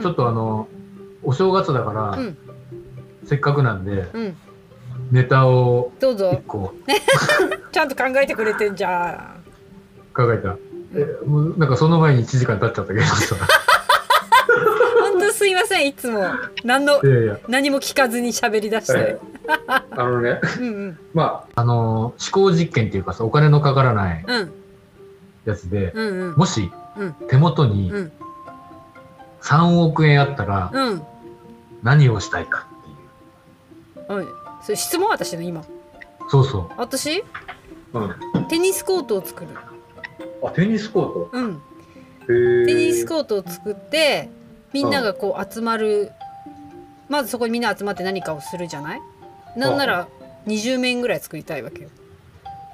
ちょっとあの、お正月だから、うん。せっかくなんで、うん。ネタをどうぞ。ちゃんと考えてくれてんじゃん。考えた。えもうなんかその前に1時間経っちゃったけどさ。本当すいませんいつも。何のいやいや、何も聞かずに喋り出して、あのね、うんうん。まあ、あの思考実験っていうかさ、お金のかからないうん。やつで、うんうん。もしうん。手元にうん3億円あったらうん。何をしたいかっていう。うんそれ質問私の今。そうそ私？う。うん。テニスコートを作る。あ、テニスコート？うん。へテニスココートを作ってみんながこう集まる。まずそこにみんな集まって何かをするじゃない？なんなら20面ぐらい作りたいわけよ。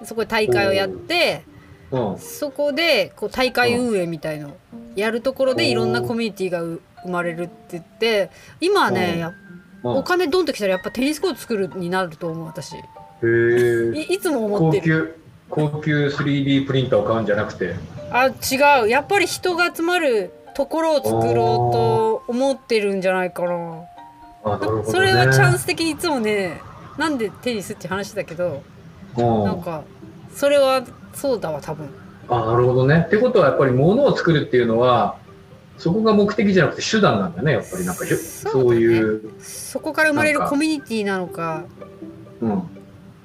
そこで大会をやってうん。そこでこう大会運営みたいのをやるところでいろんなコミュニティがう生まれるって言って今はうんねやうんお金ドンときたらやっぱテニスコート作るになると思う私いへえ。いつも思ってる高級、高級 3D プリンターを買うんじゃなくて？あ違うやっぱり人が集まるところを作ろうと思ってるんじゃないかなあ、なるほど、ね。それはチャンス的にいつもねなんでテニスって話だけどうん。なんかそれはそうだわ多分。あ、なるほどね。ってことはやっぱり物を作るっていうのは、そこが目的じゃなくて手段なんだね、やっぱり。なんか、そうだね。いう。そこから生まれるコミュニティなのか。うん。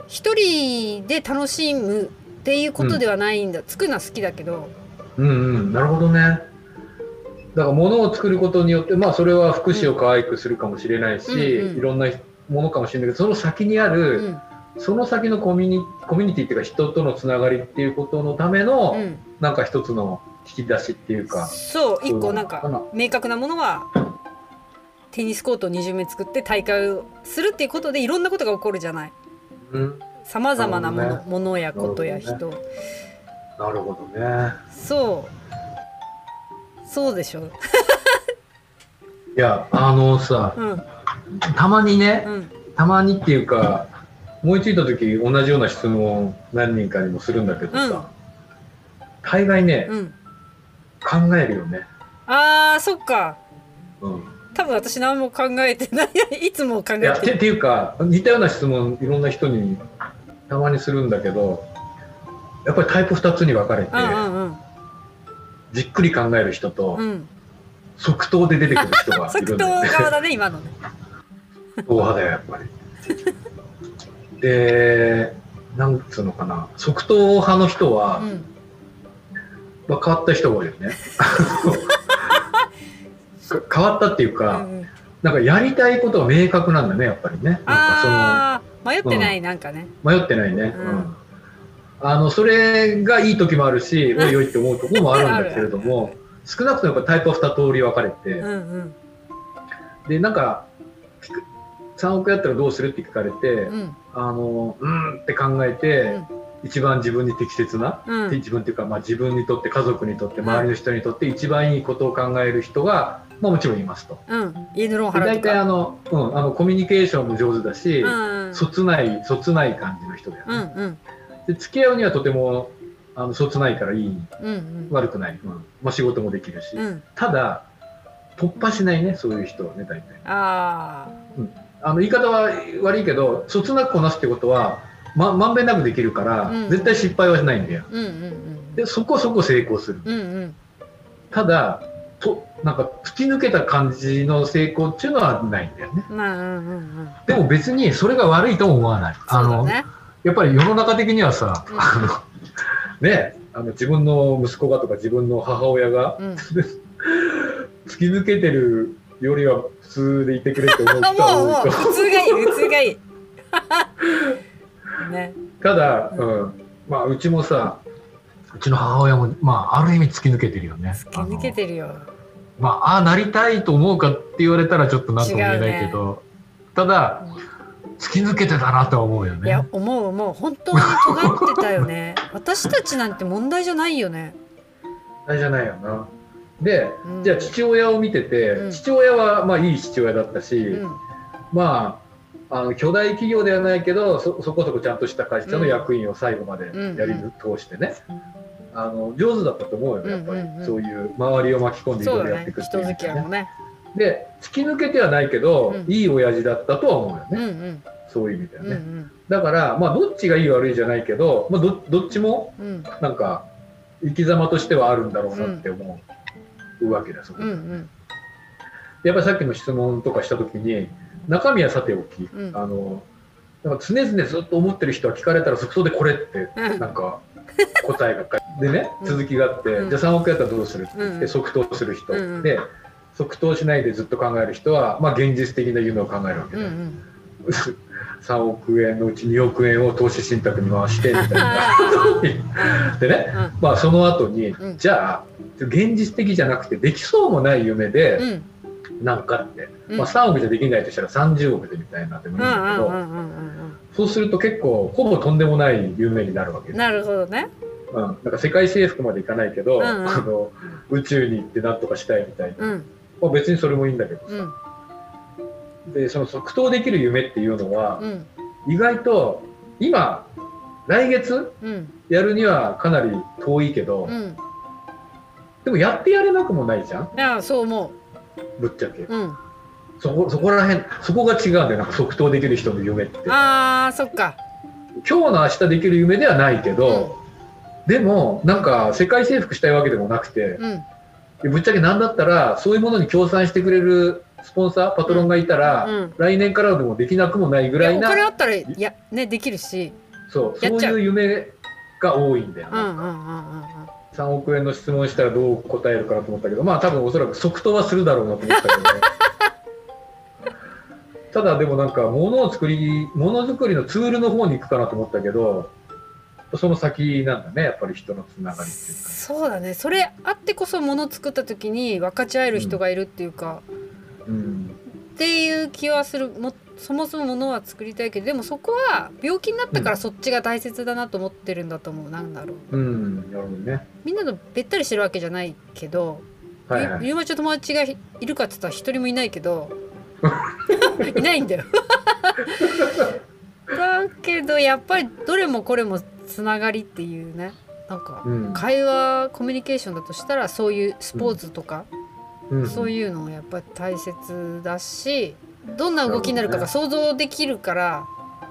一人で楽しむっていうことではないんだ、作るのは好きだけど。うんうん、なるほどね。だから物を作ることによって、まあそれは福祉を可愛くするかもしれないし、うんうんいろんなものかもしれないけど、その先にあうる、んその先のコミュニコミュニティっていうか人とのつながりっていうことのための、うん。なんか一つの引き出しっていうか。そう一個な。んか明確なものはテニスコートを20名作って大会をするっていうことでいろんなことが起こるじゃない。うん、さまざまなもの,、なるほものやことや人、なるほどね。そう。そうでしょ。いや、あのさ、うん。たまにね、うん。たまにっていうか、思いついた時同じような質問を何人かにもするんだけどさ、大概ね、うん。考えるよね。あーそっか。うん。多分私何も考えてない。いつも考えてる。てっていうか似たような質問いろんな人にたまにするんだけどやっぱりタイプ2つに分かれて、うんうんじっくり考える人と、うん。うん即答で出てくる人がい即答るんだよね。側だね今のね。即答派だよやっぱり。でなんつうのかな即答派の人は、うん。まあ、変わった人が多いよね。か 変わったっていううか、んうん。なんかやりたいことが明確なんだねやっぱりね。なんかあー迷ってないなんかね。その迷ってないね。うん。うん。あのそれがいい時もあるし、おいおいって思うところもあるんだけれども、少なくともやっぱタイプは2通り分かれて、うんうん。でなんか3億やったらどうするって聞かれて、うん。あのうんって考えて、一番自分に適切な、うん。自分っていうか、まあ、自分にとって家族にとって周りの人にとって一番いいことを考える人が、まあ、もちろんいますと。うん。大体あの、うん、あのコミュニケーションも上手だし、うん。そつないそつない感じの人だようね。んうん。で付き合うにはとてもあのそつないからいい。うんうん。悪くない、うん。まあ、仕事もできるし、うん。ただ突破しないねそういう人はね大体。ああの言い方は悪いけどそつなくこなすってことはままんべんなくできるから、うん。絶対失敗はしないんだよ。ーうんうん。でそこそこ成功する。うんうん。うんただとなんか突き抜けた感じの成功っていうのはないんだよね。まあうんうんうんでも別にそれが悪いとも思わない。あの、やっぱり世の中的にはさ、うん。あのねあの自分の息子がとか自分の母親がうん。突き抜けてるよりは普通でいてくれって思 うあ人は多いと普通がいい普通がいい。ね。ただ、うん。まあ、うちもさうちの母親も、まあ、ある意味突き抜けてるよね。突き抜けてるよ。まあ、ああなりたいと思うかって言われたらちょっと何とも言えないけど、ただ突き抜けてたなとは思うよいやね。思う思う。本当に尖ってたよね。私たちなんて問題じゃないよね。あれじゃないよな。で、うん。じゃあ父親を見てて、うん。父親はまあいい父親だったし、うん。まああの巨大企業ではないけどそそこそこちゃんとした会社の役員を最後までやり通してね、あの上手だったと思うよやっぱり、うんうんうん。そういう周りを巻き込んでいろいろやっていくっていうね。人付き合いもね。で突き抜けてはないけど、うん。いい親父だったとは思うようんうね、ん。そういう意味ではね、うんうん。だからまあどっちがいい悪いじゃないけど、まあ、どどっちもうん。なんか生き様としてはあるんだろうなって思うわけで。す、うんうん。やっぱりさっきの質問とかした時に中身はさておき、うん。あのなんか常々ずっと思ってる人は聞かれたら即答でこれってうん。なんか答えが書いてでねうん。続きがあって、うん。じゃあ3億やったらどうするって言ってうん。即答する人、うんうん。で即答しないでずっと考える人は、まあ、現実的な夢を考えるわけで、うんうん 3億円のうち2億円を投資信託に回してみたいな。でね、まあ、その後に、うん。じゃあ現実的じゃなくてできそうもない夢で、うん。うんなんかって、うん。まあ、3億じゃできないとしたら30億でみたいになってもいいんだけど、うんうんうんうんそうすると結構ほぼとんでもない夢になるわけでなるほどね。うん、なんか世界征服までいかないけど、うんうん。あの宇宙に行ってなんとかしたいみたいな、うん。まあ、別にそれもいいんだけどうんでその即答できる夢っていうのはう、ん。意外と今来月うん。やるにはかなり遠いけど、うん。でもやってやれなくもないじゃん？いやそう思ぶっちゃけ。ううん。そこそこら辺そこが違うんだよなんか即答できる人の夢って。あーそっか。今日の明日できる夢ではないけど、でもなんか世界征服したいわけでもなくてぶっちゃけなんだったらそういうものに協賛してくれるスポンサーパトロンがいたら、うん。来年からでもできなくもないぐらいなお金あったらいやねできるしそうそういう夢が多いんだよ、うんうんうんうん3億円の質問したらどう答えるかなと思ったけどまあ多分おそらく即答はするだろうなと思ったけどね。ただでもなんか物を作り物作りのツールの方に行くかなと思ったけどその先なんだねやっぱり人のつながりっていうか、そうだね。それあってこそ物作った時に分かち合える人がいるっていうか、うん、っていう気はする。もそもそも物は作りたいけどでもそこは病気になったからそっちが大切だなと思ってるんだと思う。なんだろう。うん、なるほどね。みんなとべったりしてるわけじゃないけど、はいはい。ゆゆうまちゃん友達がいるかって言ったら一人もいないけど いないんだよ。だけどやっぱりどれもこれもつながりっていうね。なんかうん。会話コミュニケーションだとしたらそういうスポーツとか、うん、そういうのやっぱり大切だしどんな動きになるかが想像できるから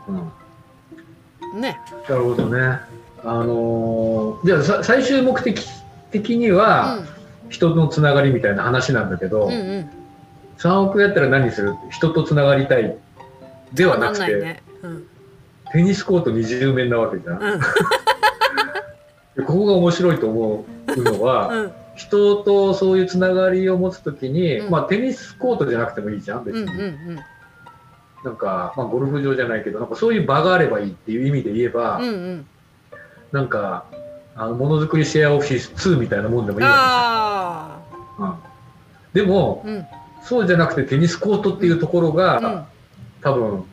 うん。ね。なるほどね。あのーじゃあさ最終目的的には、人のつながりみたいな話なんだけど、うんうん。うん3億やったら何する人とつながりたいではなくてね。うん。テニスコート20面なわけじゃん。うん。で ここが面白いと思うのは、うん人とそういうつながりを持つときに、うん。まあテニスコートじゃなくてもいいじゃん別に、うんうんうん。なんか、まあ、ゴルフ場じゃないけどなんかそういう場があればいいっていう意味で言えば、うんうん。なんかあのものづくりシェアオフィス2みたいなもんでもいいわあけじゃん、うん、でもあうん。そうじゃなくてテニスコートっていうところが、うん。多分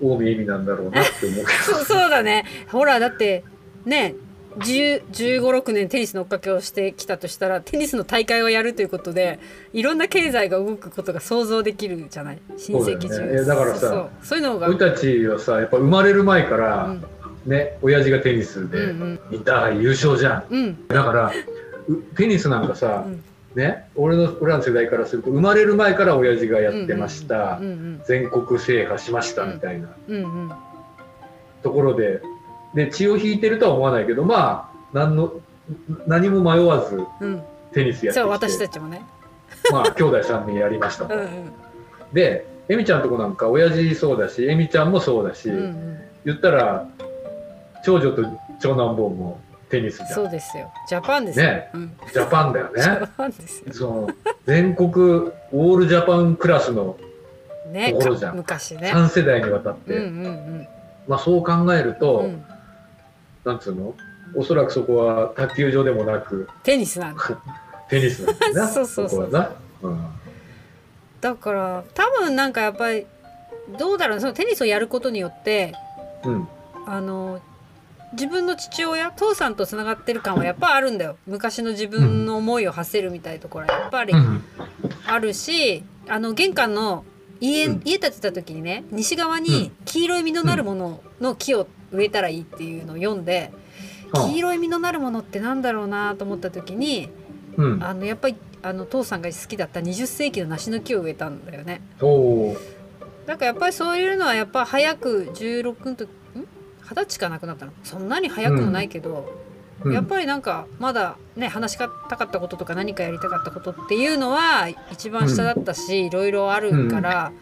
近江意味なんだろうなって思う。け そうそうだね。ほらだってね1 5 6年テニスの追っかけをしてきたとしたらテニスの大会をやるということでいろんな経済が動くことが想像できるじゃない？親戚中。そうだからさそうそう。いうのが、ど俺たちはさやっぱ生まれる前から、うんね親父がテニスうんで、うん。インターハイ優勝じゃん。うん。だからうテニスなんかさ、うん。ね俺の俺らの世代からすると生まれる前から親父がやってました、全国制覇しましたみたいなところでで血を引いてるとは思わないけどまあ何の何も迷わずうん。テニスやってそうきて私たちもね。まあ兄弟3人やりました。と、うんうん。でエミちゃんとこなんか親父そうだしエミちゃんもそうだし、うんうん。言ったら長女と長男坊もテニスじゃん。そうですよ。ジャパンですよ、ね。うん、ジャパンだよジャねパンですよ。その全国オールジャパンクラスのねところじゃん。か昔ね。3世代にわたって、うんうんまあ、そう考えると、うんうんなんつうの？おそらくそこは卓球場でもなく。テニスなんだ。テニスなんだよな。そうそうそうこはな、うん。だから多分なんかやっぱりどうだろう。そのテニスをやることによってうん。あの自分の父親父さんとつながってる感はやっぱあるんだよ。昔の自分の思いを馳せるみたいなところはやっぱりうん。あるしあの玄関の家,、うん。家建てた時にね西側に黄色い実のなるものの木を植えたらいいっていうのを読んで、黄色い実のなるものってなんだろうなと思った時にうん。あのやっぱりあの父さんが好きだった20世紀の梨の木を植えたんだよね。おおだからやっぱりそういうのはやっぱ早く16の時ん？二十歳かなくなったの？そんなに早くもないけど、うん。やっぱりなんかまだね話したかったこととか何かやりたかったことっていうのは一番下だったし、いろいろあるから、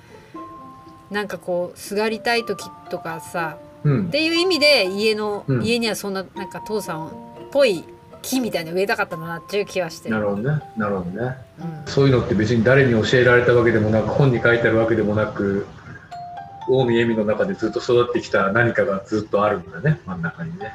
なんかこうすがりたい時とかさうんっていう意味で家の、うん。家にはそんななんか父さんっぽい木みたいなの植えたかったんだなっていう気はしてる。なるほどね。なるほどね。うん。そういうのって別に誰に教えられたわけでもなく本に書いてあるわけでもなく近江恵美の中でずっと育ってきた何かがずっとあるんだね。真ん中にね